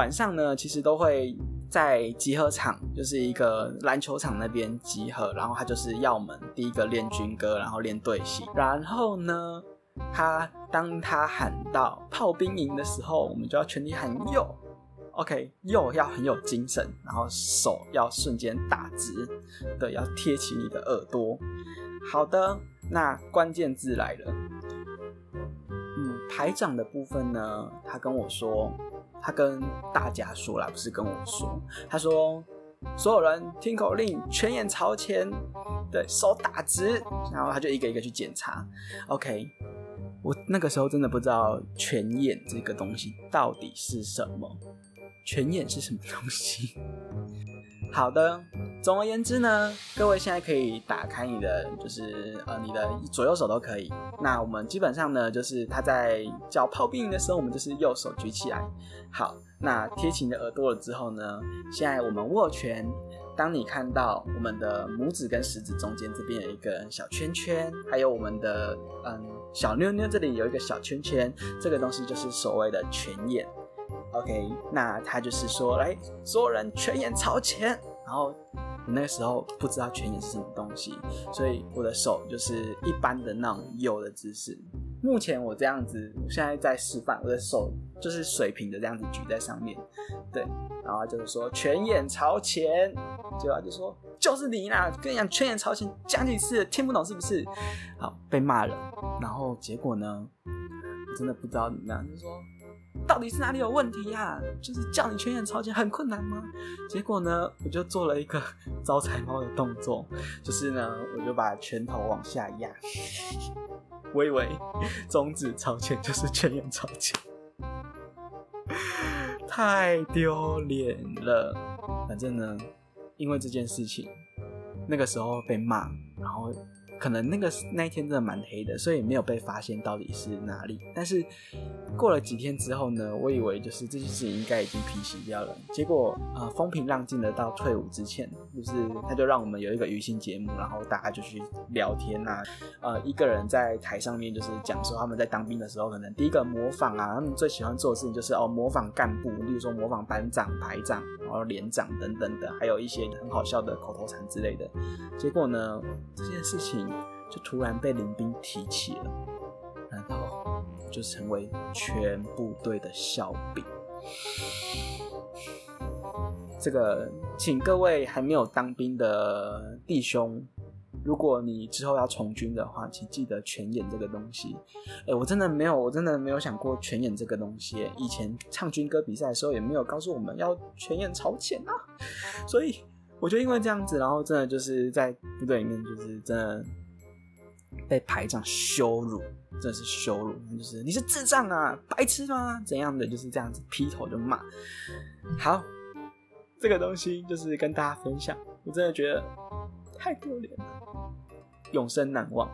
晚上呢，其实都会在集合场，就是一个篮球场那边集合，然后他就是要我们第一个练军歌，然后练队形，然后呢，他当他喊到炮兵营的时候，我们就要全体喊右，OK，右要很有精神，然后手要瞬间打直，对，要贴起你的耳朵。好的，那关键字来了。嗯，排长的部分呢，他跟我说，他跟大家说了，不是跟我说，他说所有人听口令，全眼朝前，对手打直，然后他就一个一个去检查。OK，我那个时候真的不知道全眼这个东西到底是什么，全眼是什么东西？好的，总而言之呢，各位现在可以打开你的，就是呃你的左右手都可以。那我们基本上呢，就是他在叫炮兵营的时候，我们就是右手举起来。好，那贴起你的耳朵了之后呢，现在我们握拳。当你看到我们的拇指跟食指中间这边有一个小圈圈，还有我们的嗯小妞妞这里有一个小圈圈，这个东西就是所谓的全眼。OK，那他就是说，来，所有人全眼朝前。然后我那个时候不知道全眼是什么东西，所以我的手就是一般的那种右的姿势。目前我这样子，现在在示范，我的手就是水平的这样子举在上面，对。然后就是说全眼朝前，结果就说就是你啦，跟你讲全眼朝前，讲几次听不懂是不是？好，被骂了。然后结果呢，我真的不知道怎么样，就是说。到底是哪里有问题呀？就是叫你全眼朝前很困难吗？结果呢，我就做了一个招财猫的动作，就是呢，我就把拳头往下压，我以为中指朝前就是全眼朝前，太丢脸了。反正呢，因为这件事情，那个时候被骂，然后。可能那个那一天真的蛮黑的，所以没有被发现到底是哪里。但是过了几天之后呢，我以为就是这件事情应该已经平息掉了。结果呃风平浪静的到退伍之前，就是他就让我们有一个娱心节目，然后大家就去聊天呐。呃，一个人在台上面就是讲说他们在当兵的时候，可能第一个模仿啊，他们最喜欢做的事情就是哦模仿干部，例如说模仿班长、排长，然后连长等等的，还有一些很好笑的口头禅之类的。结果呢，这件事情。就突然被林兵提起了，然后就成为全部队的笑柄。这个，请各位还没有当兵的弟兄，如果你之后要从军的话，请记得全演这个东西。哎，我真的没有，我真的没有想过全演这个东西。以前唱军歌比赛的时候，也没有告诉我们要全演朝前啊。所以，我就因为这样子，然后真的就是在部队里面，就是真的。被排长羞辱，真的是羞辱，就是你是智障啊，白痴吗？怎样的就是这样子劈头就骂。好，这个东西就是跟大家分享，我真的觉得太丢脸了，永生难忘。